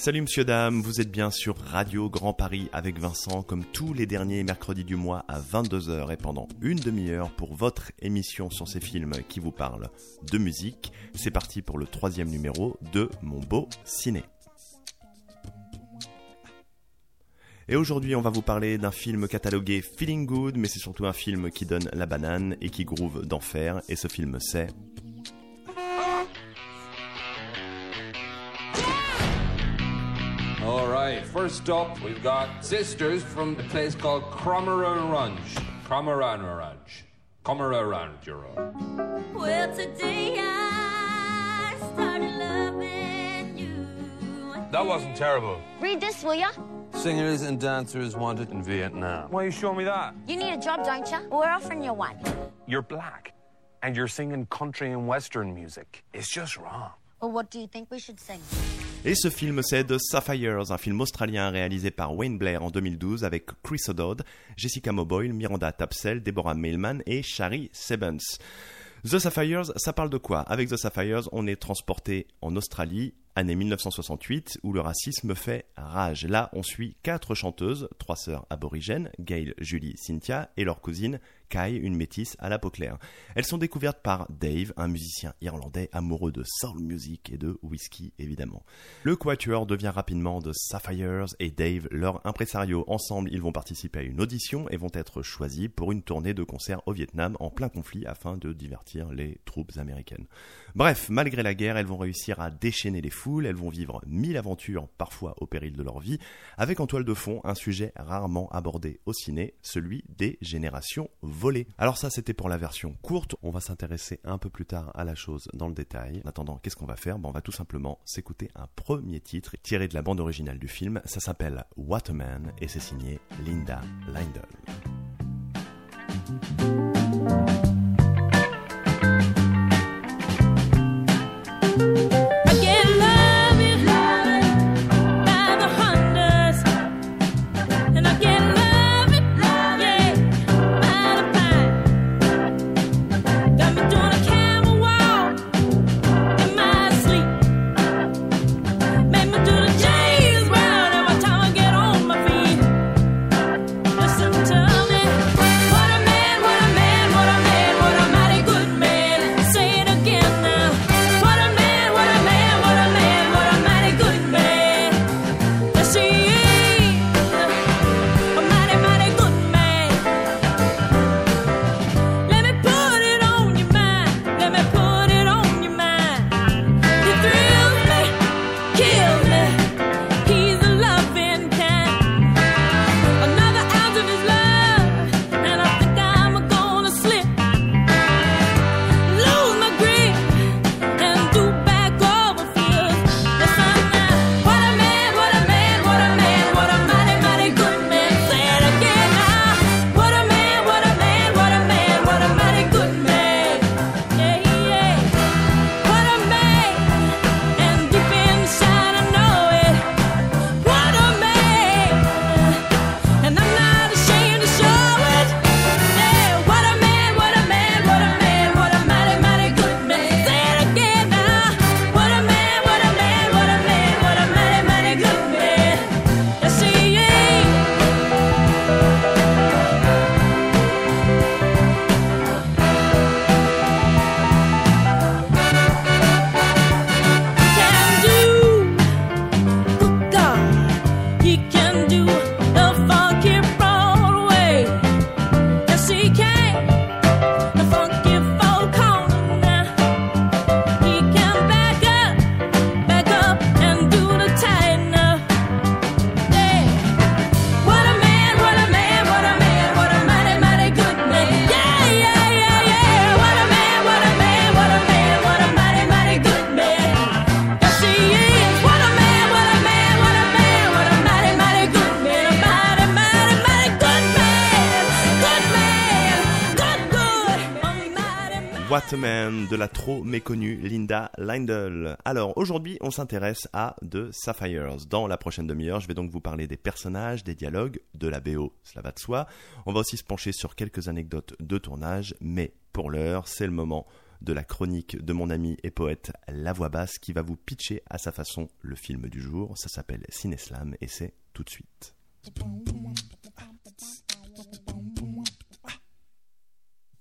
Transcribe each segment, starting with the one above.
Salut monsieur dame, vous êtes bien sur Radio Grand Paris avec Vincent comme tous les derniers mercredis du mois à 22h et pendant une demi-heure pour votre émission sur ces films qui vous parlent de musique. C'est parti pour le troisième numéro de Mon Beau Ciné. Et aujourd'hui, on va vous parler d'un film catalogué Feeling Good, mais c'est surtout un film qui donne la banane et qui groove d'enfer. Et ce film, c'est right, first up, we've got sisters from the place called Cromaranrange. Cromaranrange. Cromaranrange. Well, today I started loving you. That wasn't terrible. Read this, will ya? Singers and dancers wanted in Vietnam. Why are you showing me that? You need a job, don't ya? We're offering you one. You're black, and you're singing country and western music. It's just wrong. Well, what do you think we should sing? Et ce film, c'est The Sapphires, un film australien réalisé par Wayne Blair en 2012 avec Chris O'Dowd, Jessica Moboyle, Miranda Tapsell, Deborah Mailman et Shari Sebens. The Sapphires, ça parle de quoi? Avec The Sapphires, on est transporté en Australie, année 1968, où le racisme fait rage. Là, on suit quatre chanteuses, trois sœurs aborigènes, Gail, Julie, Cynthia, et leur cousine Kai, une métisse à la peau claire. Elles sont découvertes par Dave, un musicien irlandais amoureux de soul music et de whisky évidemment. Le quatuor devient rapidement The Sapphires et Dave, leur impresario. Ensemble, ils vont participer à une audition et vont être choisis pour une tournée de concerts au Vietnam en plein conflit afin de divertir les troupes américaines. Bref, malgré la guerre, elles vont réussir à déchaîner les foules, elles vont vivre mille aventures, parfois au péril de leur vie, avec en toile de fond un sujet rarement abordé au ciné, celui des générations Alors ça, c'était pour la version courte, on va s'intéresser un peu plus tard à la chose dans le détail. En attendant, qu'est-ce qu'on va faire? On va tout simplement s'écouter un premier titre tiré de la bande originale du film, ça s'appelle Waterman et c'est signé Linda Lindell. Waterman de la trop méconnue Linda Lindell. Alors aujourd'hui, on s'intéresse à The Sapphires. Dans la prochaine demi-heure, je vais donc vous parler des personnages, des dialogues, de la BO, cela va de soi. On va aussi se pencher sur quelques anecdotes de tournage, mais pour l'heure, c'est le moment de la chronique de mon ami et poète La Voix Basse qui va vous pitcher à sa façon le film du jour. Ça s'appelle Cineslam et c'est tout de suite.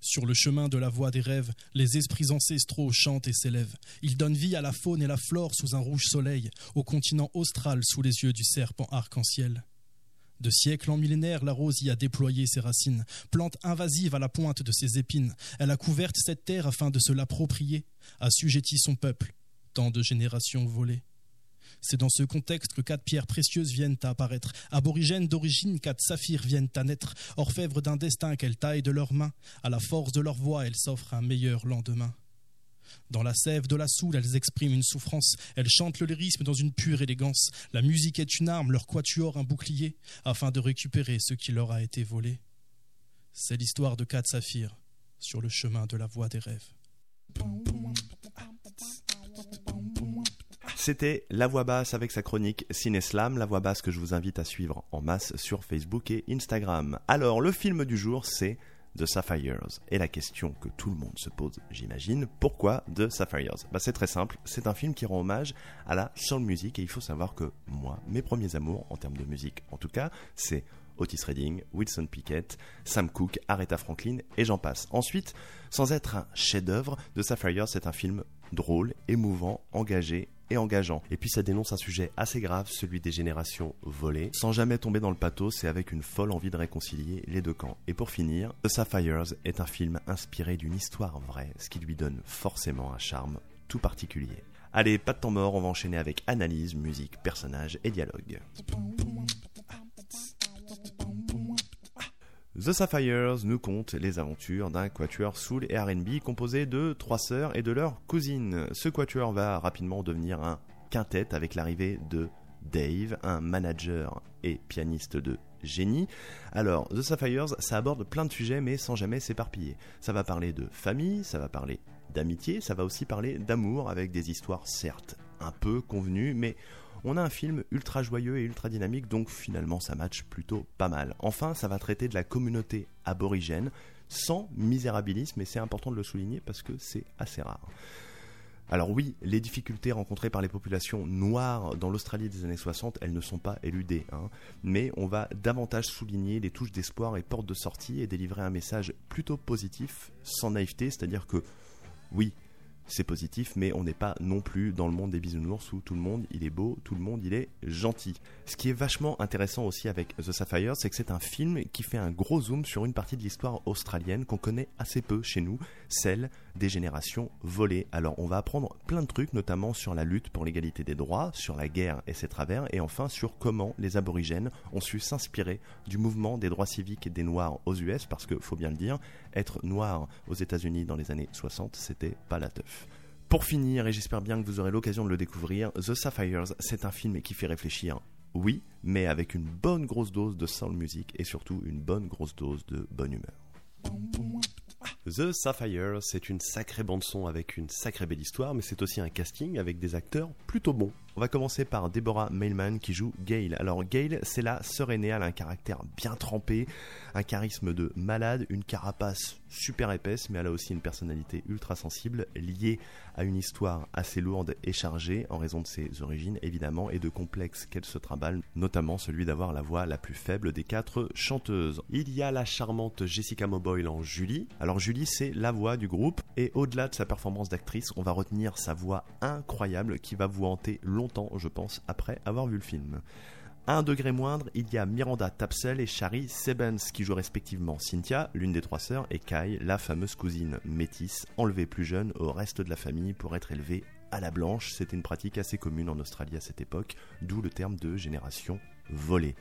Sur le chemin de la voie des rêves, les esprits ancestraux chantent et s'élèvent. Ils donnent vie à la faune et la flore sous un rouge soleil, au continent austral sous les yeux du serpent arc-en-ciel. De siècle en millénaire, la rose y a déployé ses racines, plante invasive à la pointe de ses épines. Elle a couvert cette terre afin de se l'approprier, assujetti son peuple, tant de générations volées. C'est dans ce contexte que quatre pierres précieuses viennent à apparaître. Aborigènes d'origine, quatre saphirs viennent à naître. Orfèvres d'un destin qu'elles taillent de leurs mains. À la force de leur voix, elles s'offrent un meilleur lendemain. Dans la sève de la soule, elles expriment une souffrance. Elles chantent le lyrisme dans une pure élégance. La musique est une arme, leur quatuor un bouclier, afin de récupérer ce qui leur a été volé. C'est l'histoire de quatre saphirs sur le chemin de la voie des rêves. C'était La Voix Basse avec sa chronique Cineslam, La Voix Basse que je vous invite à suivre en masse sur Facebook et Instagram. Alors, le film du jour, c'est The Sapphires. Et la question que tout le monde se pose, j'imagine, pourquoi The Sapphires? Bah, C'est très simple, c'est un film qui rend hommage à la soul music et il faut savoir que moi, mes premiers amours, en termes de musique en tout cas, c'est Otis Redding, Wilson Pickett, Sam Cooke, Aretha Franklin et j'en passe. Ensuite, sans être un chef-d'œuvre, The Sapphires, c'est un film drôle, émouvant, engagé et engageant. Et puis ça dénonce un sujet assez grave, celui des générations volées, sans jamais tomber dans le pathos et avec une folle envie de réconcilier les deux camps. Et pour finir, The Sapphires est un film inspiré d'une histoire vraie, ce qui lui donne forcément un charme tout particulier. Allez, pas de temps mort, on va enchaîner avec analyse, musique, personnages et dialogue. The Sapphires nous conte les aventures d'un quatuor soul et R&B composé de trois sœurs et de leur cousine. Ce quatuor va rapidement devenir un quintet avec l'arrivée de Dave, un manager et pianiste de génie. Alors, The Sapphires, ça aborde plein de sujets mais sans jamais s'éparpiller. Ça va parler de famille, ça va parler d'amitié, ça va aussi parler d'amour avec des histoires certes un peu convenues mais on a un film ultra joyeux et ultra dynamique, donc finalement ça match plutôt pas mal. Enfin, ça va traiter de la communauté aborigène, sans misérabilisme, et c'est important de le souligner parce que c'est assez rare. Alors oui, les difficultés rencontrées par les populations noires dans l'Australie des années 60, elles ne sont pas éludées, hein. mais on va davantage souligner les touches d'espoir et portes de sortie et délivrer un message plutôt positif, sans naïveté, c'est-à-dire que oui, c'est positif, mais on n'est pas non plus dans le monde des bisounours où tout le monde il est beau, tout le monde il est gentil. Ce qui est vachement intéressant aussi avec The Sapphire, c'est que c'est un film qui fait un gros zoom sur une partie de l'histoire australienne qu'on connaît assez peu chez nous, celle des générations volées. Alors on va apprendre plein de trucs, notamment sur la lutte pour l'égalité des droits, sur la guerre et ses travers, et enfin sur comment les aborigènes ont su s'inspirer du mouvement des droits civiques des Noirs aux US, parce que faut bien le dire, être noir aux États-Unis dans les années 60, c'était pas la teuf. Pour finir, et j'espère bien que vous aurez l'occasion de le découvrir, The Sapphires, c'est un film qui fait réfléchir, oui, mais avec une bonne grosse dose de soul music et surtout une bonne grosse dose de bonne humeur. The Sapphires, c'est une sacrée bande-son avec une sacrée belle histoire, mais c'est aussi un casting avec des acteurs plutôt bons. On va commencer par Deborah Mailman qui joue Gail. Alors Gail, c'est la sœur aînée, elle a un caractère bien trempé, un charisme de malade, une carapace super épaisse, mais elle a aussi une personnalité ultra sensible liée à une histoire assez lourde et chargée en raison de ses origines évidemment et de complexes qu'elle se trimballe, notamment celui d'avoir la voix la plus faible des quatre chanteuses. Il y a la charmante Jessica Moboyle en Julie. Alors Julie, c'est la voix du groupe et au-delà de sa performance d'actrice, on va retenir sa voix incroyable qui va vous hanter longtemps, je pense, après avoir vu le film. Un degré moindre, il y a Miranda Tapsell et Shari Sebens qui jouent respectivement Cynthia, l'une des trois sœurs, et Kai, la fameuse cousine métisse, enlevée plus jeune au reste de la famille pour être élevée à la blanche. C'était une pratique assez commune en Australie à cette époque, d'où le terme de génération volée.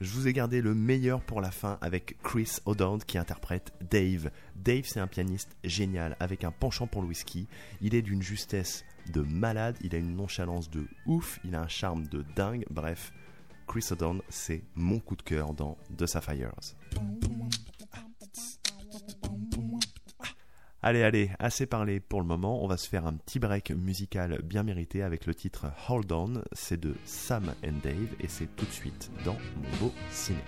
Je vous ai gardé le meilleur pour la fin avec Chris O'Dowd qui interprète Dave. Dave, c'est un pianiste génial avec un penchant pour le whisky. Il est d'une justesse de malade, il a une nonchalance de ouf, il a un charme de dingue. Bref, Chris O'Dowd, c'est mon coup de cœur dans The Sapphires. Allez, allez, assez parlé pour le moment. On va se faire un petit break musical bien mérité avec le titre Hold On. C'est de Sam and Dave et c'est tout de suite dans mon beau ciné.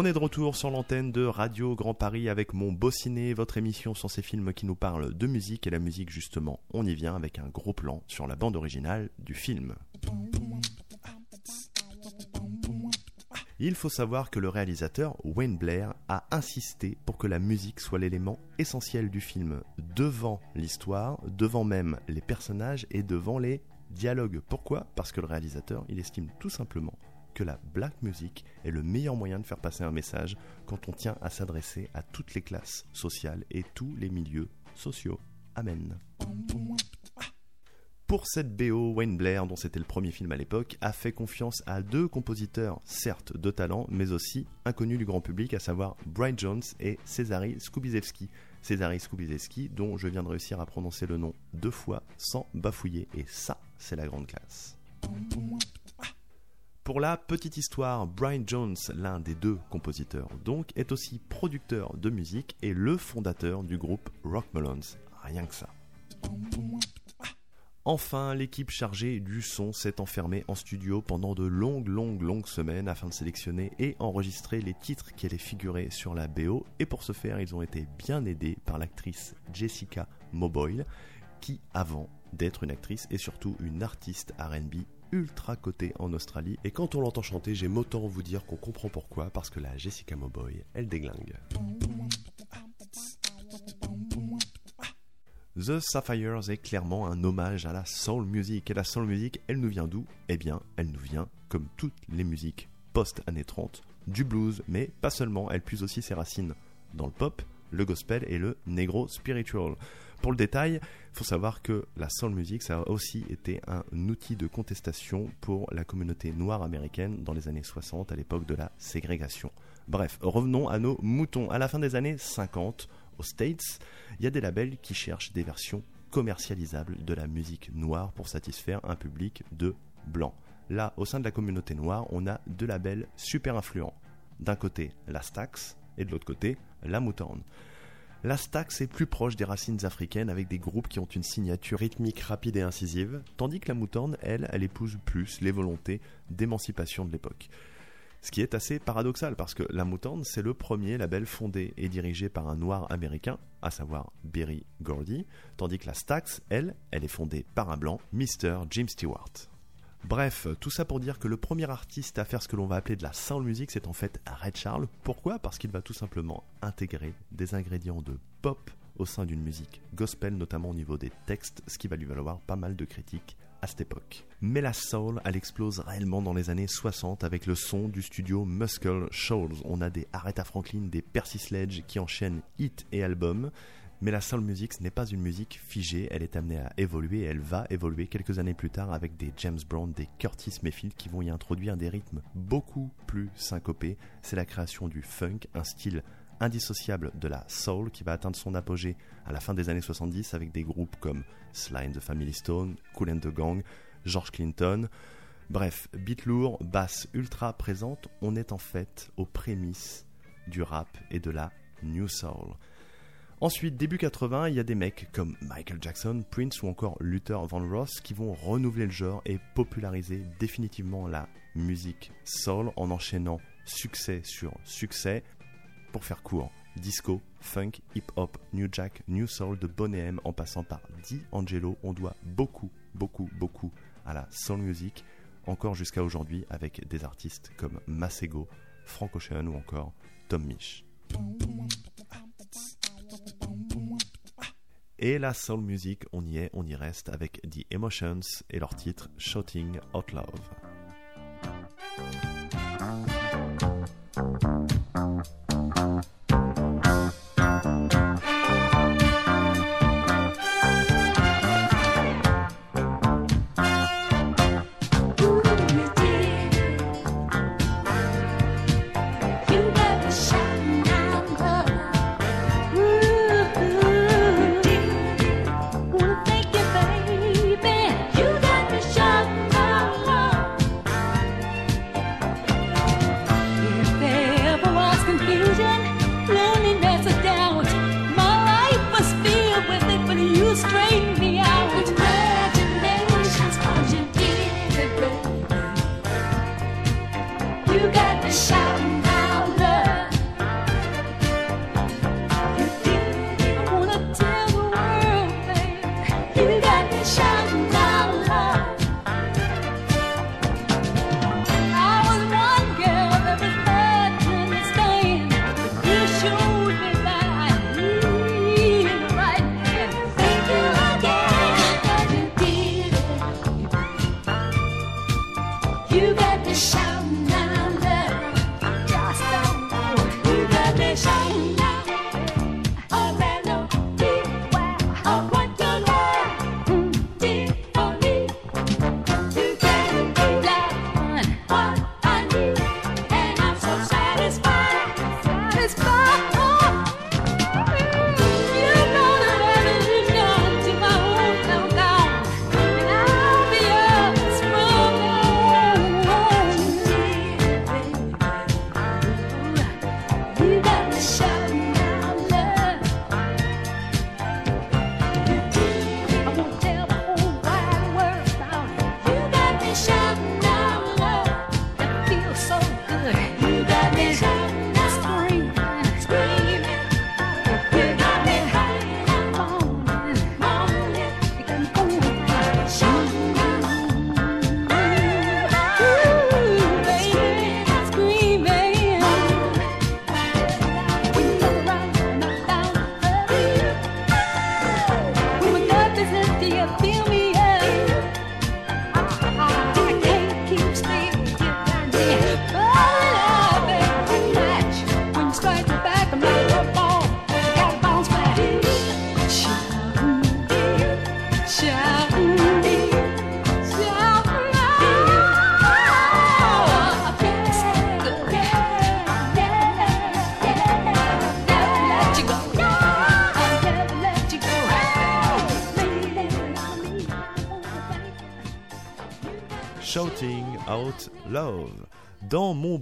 On est de retour sur l'antenne de Radio Grand Paris avec mon beau ciné, votre émission sur ces films qui nous parlent de musique et la musique justement. On y vient avec un gros plan sur la bande originale du film. Il faut savoir que le réalisateur Wayne Blair a insisté pour que la musique soit l'élément essentiel du film, devant l'histoire, devant même les personnages et devant les dialogues. Pourquoi? Parce que le réalisateur, il estime tout simplement que la black music est le meilleur moyen de faire passer un message quand on tient à s'adresser à toutes les classes sociales et tous les milieux sociaux. Amen. Pour cette BO, Wayne Blair, dont c'était le premier film à l'époque, a fait confiance à deux compositeurs, certes de talent, mais aussi inconnus du grand public, à savoir Brian Jones et Cezary Skubizewski. Cezary Skubizewski, dont je viens de réussir à prononcer le nom deux fois sans bafouiller, et ça, c'est la grande classe. Pour la petite histoire, Brian Jones, l'un des deux compositeurs donc, est aussi producteur de musique et le fondateur du groupe Rock Mullons. Rien que ça. Enfin, l'équipe chargée du son s'est enfermée en studio pendant de longues, longues, longues semaines afin de sélectionner et enregistrer les titres qui allaient figurer sur la BO. Et pour ce faire, ils ont été bien aidés par l'actrice Jessica Moboyle, qui, avant d'être une actrice, est surtout une artiste RB ultra cotée en Australie. Et quand on l'entend chanter, j'aime autant vous dire qu'on comprend pourquoi, parce que la Jessica Moboy, elle déglingue. The Sapphires est clairement un hommage à la soul music. Et la soul music, elle nous vient d'où? Eh bien, elle nous vient, comme toutes les musiques post-années 30, du blues, mais pas seulement, elle puise aussi ses racines dans le pop, le gospel et le negro spiritual. Pour le détail, il faut savoir que la soul music, ça a aussi été un outil de contestation pour la communauté noire américaine dans les années 60, à l'époque de la ségrégation. Bref, revenons à nos moutons. À la fin des années 50, aux States, il y a des labels qui cherchent des versions commercialisables de la musique noire pour satisfaire un public de blancs. Là, au sein de la communauté noire, on a deux labels super influents. D'un côté, la Stax, et de l'autre côté, la Motown. La Stax est plus proche des racines africaines avec des groupes qui ont une signature rythmique rapide et incisive, tandis que la Motown, elle, elle épouse plus les volontés d'émancipation de l'époque. Ce qui est assez paradoxal parce que la Motown, c'est le premier label fondé et dirigé par un noir américain, à savoir Berry Gordy, tandis que la Stax, elle, elle est fondée par un blanc, Mr. Jim Stewart. Bref, tout ça pour dire que le premier artiste à faire ce que l'on va appeler de la soul music, c'est en fait Red Charles. Pourquoi? Parce qu'il va tout simplement intégrer des ingrédients de pop au sein d'une musique gospel, notamment au niveau des textes, ce qui va lui valoir pas mal de critiques à cette époque. Mais la soul, elle explose réellement dans les années 60 avec le son du studio Muscle Shoals. On a des Aretha Franklin, des Percy Sledge qui enchaînent hit et albums. Mais la soul music, ce n'est pas une musique figée, elle est amenée à évoluer elle va évoluer quelques années plus tard avec des James Brown, des Curtis Mayfield qui vont y introduire des rythmes beaucoup plus syncopés. C'est la création du funk, un style indissociable de la soul qui va atteindre son apogée à la fin des années 70 avec des groupes comme Sly and the Family Stone, Cool and the Gang, George Clinton. Bref, beat lourd, basse ultra présente, on est en fait aux prémices du rap et de la new soul. Ensuite, début 80, il y a des mecs comme Michael Jackson, Prince ou encore Luther Vandross qui vont renouveler le genre et populariser définitivement la musique soul en enchaînant succès sur succès. Pour faire court, disco, funk, hip-hop, new jack, new soul de Boney M en passant par D'Angelo, on doit beaucoup, beaucoup, beaucoup à la soul music, encore jusqu'à aujourd'hui avec des artistes comme Masego, Frank Ocean ou encore Tom Misch. Et la soul music, on y est, on y reste avec The Emotions et leur titre Shouting Out Love.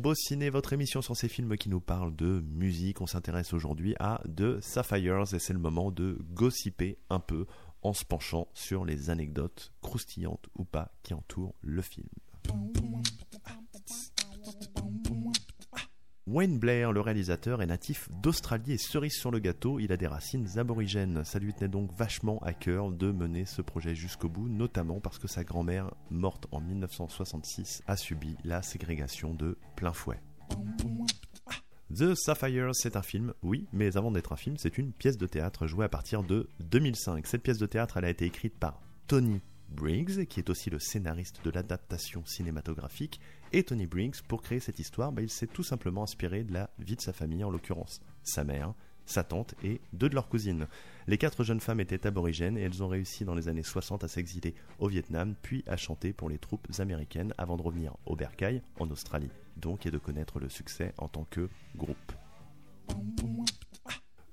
Beau votre émission sur ces films qui nous parlent de musique, on s'intéresse aujourd'hui à The Sapphires et c'est le moment de gossiper un peu en se penchant sur les anecdotes croustillantes ou pas qui entourent le film. Wayne Blair, le réalisateur, est natif d'Australie et cerise sur le gâteau, il a des racines aborigènes. Ça lui tenait donc vachement à cœur de mener ce projet jusqu'au bout, notamment parce que sa grand-mère, morte en 1966, a subi la ségrégation de plein fouet. The Sapphires, c'est un film, oui, mais avant d'être un film, c'est une pièce de théâtre jouée à partir de 2005. Cette pièce de théâtre, a été écrite par Tony Briggs, qui est aussi le scénariste de l'adaptation cinématographique. Et Tony Briggs, pour créer cette histoire, bah, il s'est tout simplement inspiré de la vie de sa famille, en l'occurrence sa mère, sa tante et deux de leurs cousines. Les quatre jeunes femmes étaient aborigènes et elles ont réussi dans les années 60 à s'exiler au Vietnam, puis à chanter pour les troupes américaines avant de revenir au Bercail, en Australie, donc, et de connaître le succès en tant que groupe.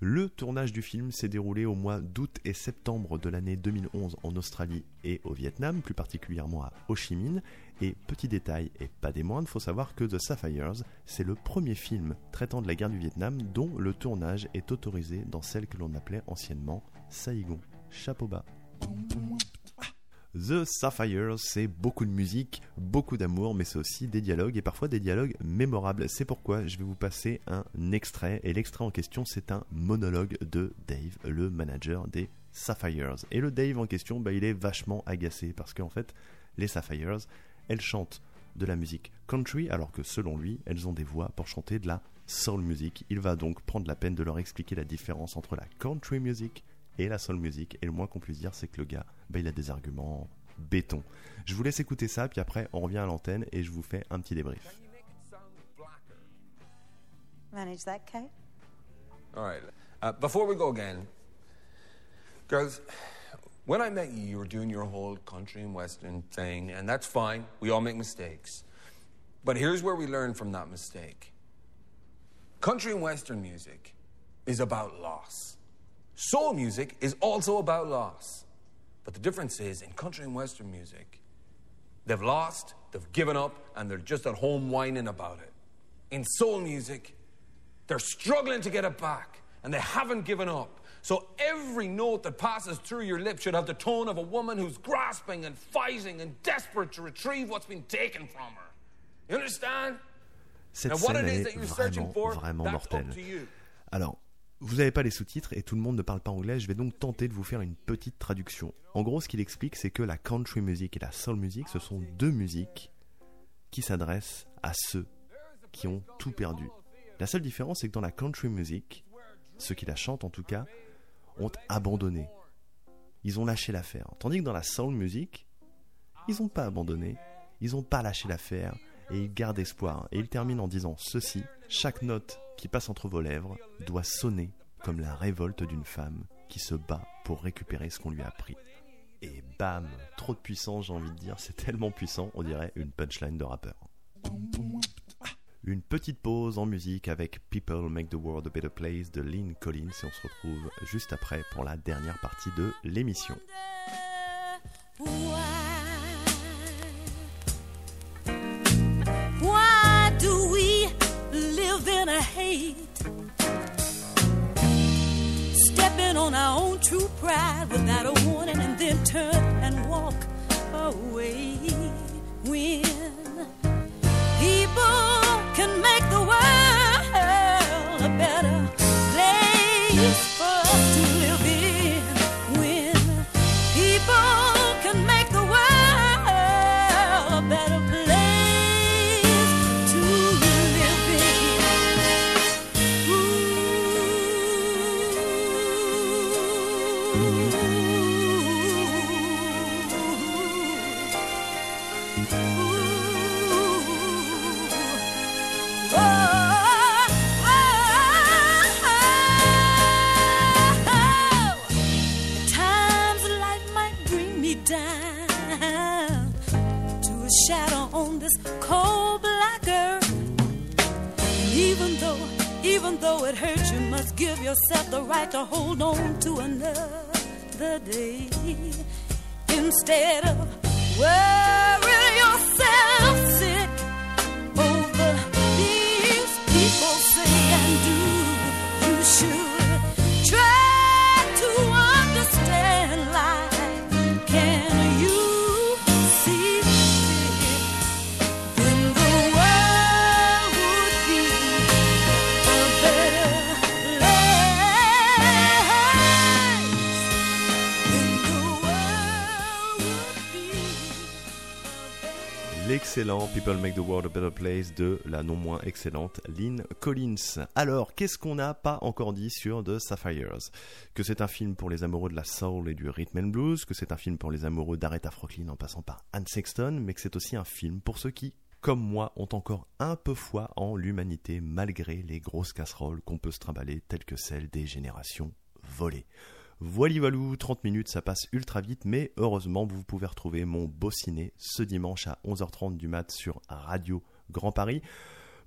Le tournage du film s'est déroulé au mois d'août et septembre de l'année 2011 en Australie et au Vietnam, plus particulièrement à Ho Chi Minh. Et petit détail, et pas des moindres, faut savoir que The Sapphires, c'est le premier film traitant de la guerre du Vietnam dont le tournage est autorisé dans celle que l'on appelait anciennement Saigon. Chapeau bas. The Sapphires, c'est beaucoup de musique, beaucoup d'amour, mais c'est aussi des dialogues et parfois des dialogues mémorables. C'est pourquoi je vais vous passer un extrait. Et l'extrait en question, c'est un monologue de Dave, le manager des Sapphires. Et le Dave en question, bah, il est vachement agacé parce qu'en fait, les Sapphires, elles chantent de la musique country, alors que selon lui, elles ont des voix pour chanter de la soul music. Il va donc prendre la peine de leur expliquer la différence entre la country music et la soul music. Et le moins qu'on puisse dire, c'est que le gars, bah, il a des arguments béton. Je vous laisse écouter ça, puis après, on revient à l'antenne et je vous fais un petit débrief. Manage that, Kate? All right. Uh, before we go again, girls, when I met you, you were doing your whole country and western thing, and that's fine. We all make mistakes. But here's where we learn from that mistake country and western music is about loss, soul music is also about loss. But the difference is in country and western music, they've lost, they've given up, and they're just at home whining about it. In soul music, they're struggling to get it back, and they haven't given up. So every note that passes through your lips should have the tone of a woman who's grasping and fighting and desperate to retrieve what's been taken from her. You understand? Cette And what scène it is that you're searching for, vraiment that's mortelle. up to you. Alors, vous n'avez pas les sous-titres et tout le monde ne parle pas anglais, je vais donc tenter de vous faire une petite traduction. En gros, ce qu'il explique, c'est que la country music et la soul music, ce sont deux musiques qui s'adressent à ceux qui ont tout perdu. La seule différence, c'est que dans la country music, ceux qui la chantent en tout cas, ont abandonné. Ils ont lâché l'affaire. Tandis que dans la soul music, ils n'ont pas abandonné. ils ont pas lâché l'affaire et ils gardent espoir. Et il termine en disant ceci chaque note qui passe entre vos lèvres doit sonner comme la révolte d'une femme qui se bat pour récupérer ce qu'on lui a pris. Et bam, trop de puissance, j'ai envie de dire, c'est tellement puissant, on dirait une punchline de rappeur. Une petite pause en musique avec People Make the World a Better Place de Lynn Collins et on se retrouve juste après pour la dernière partie de l'émission. In? Stepping on our own true pride without a warning and then turn and walk away. When give yourself the right to hold on to another day. Instead of worrying yourself better L'excellent People Make the World a Better Place de la non moins excellente Lynn Collins. Alors, qu'est-ce qu'on n'a pas encore dit sur The Sapphires? Que c'est un film pour les amoureux de la soul et du rhythm and blues, que c'est un film pour les amoureux d'Aretha Franklin en passant par Anne Sexton, mais que c'est aussi un film pour ceux qui, comme moi, ont encore un peu foi en l'humanité malgré les grosses casseroles qu'on peut se trimballer telles que celles des générations volées. Voili voilou, 30 minutes, ça passe ultra vite, mais heureusement, vous pouvez retrouver mon beau ciné ce dimanche à 11h30 du mat sur Radio Grand Paris.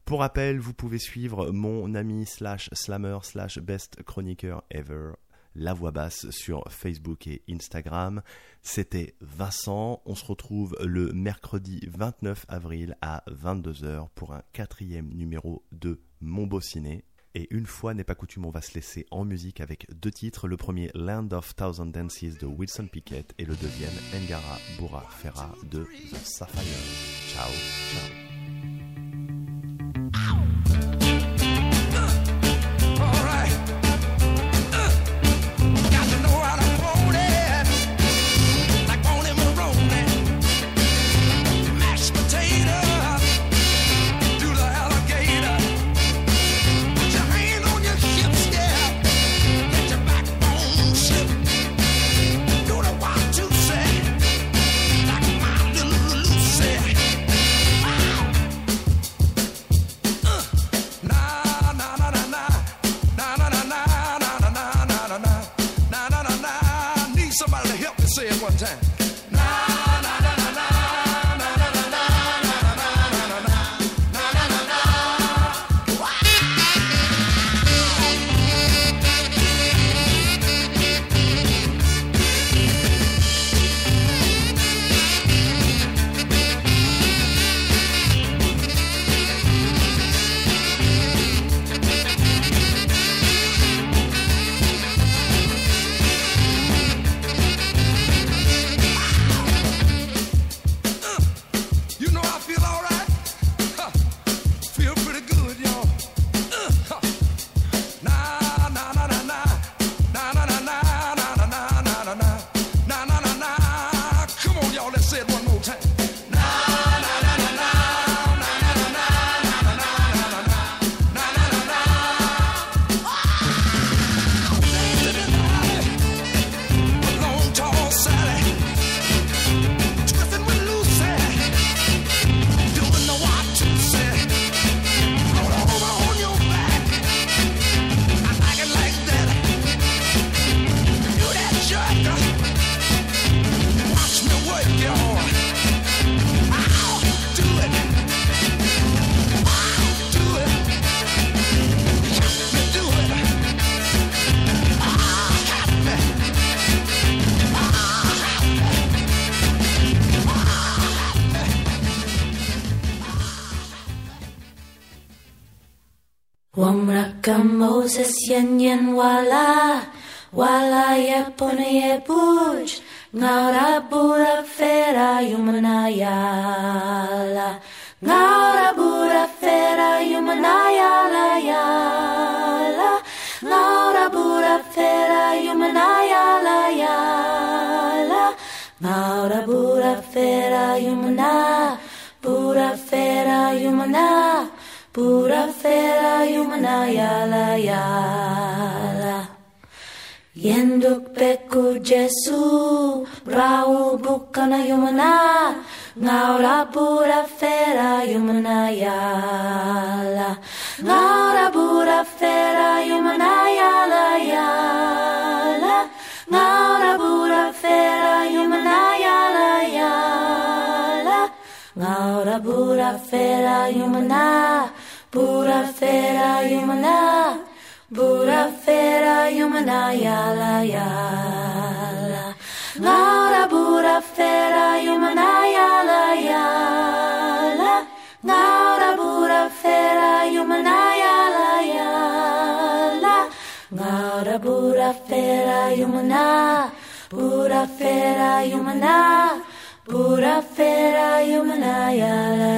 Pour rappel, vous pouvez suivre mon ami slash slammer slash best chroniqueur ever, la voix basse sur Facebook et Instagram. C'était Vincent. On se retrouve le mercredi 29 avril à 22h pour un quatrième numéro de Mon Beau Ciné. Et une fois n'est pas coutume, on va se laisser en musique avec deux titres. Le premier, Land of Thousand Dances de Wilson Pickett et le deuxième, Ngara Bura Ferra de The Sapphire. Ciao, ciao. Wamraka Moses yen yen wala. Wala ye pone ye buj Ngaura bura fera yumanayala. Ngaura bura fera yumanayala. Yala Ngaura bura fera yumanayala. Yala Ngaura bura fera yumana. Bura fera yumana Pura fera yumana yala Yenduk peku Jesu Brau bukana yumana Ngaura pura fera yumana yala Ngaura pura fera yumana yala Ngaura pura fera yumana yala Ngaura pura fera yumana Pura fera yumana Pura fera yumana yala yala. Ngaura pura fera yumana yala yala. Ngaura pura fera yumana yala yala. Ngaura pura fera yumana Pura fera yumana Pura fera yumana yala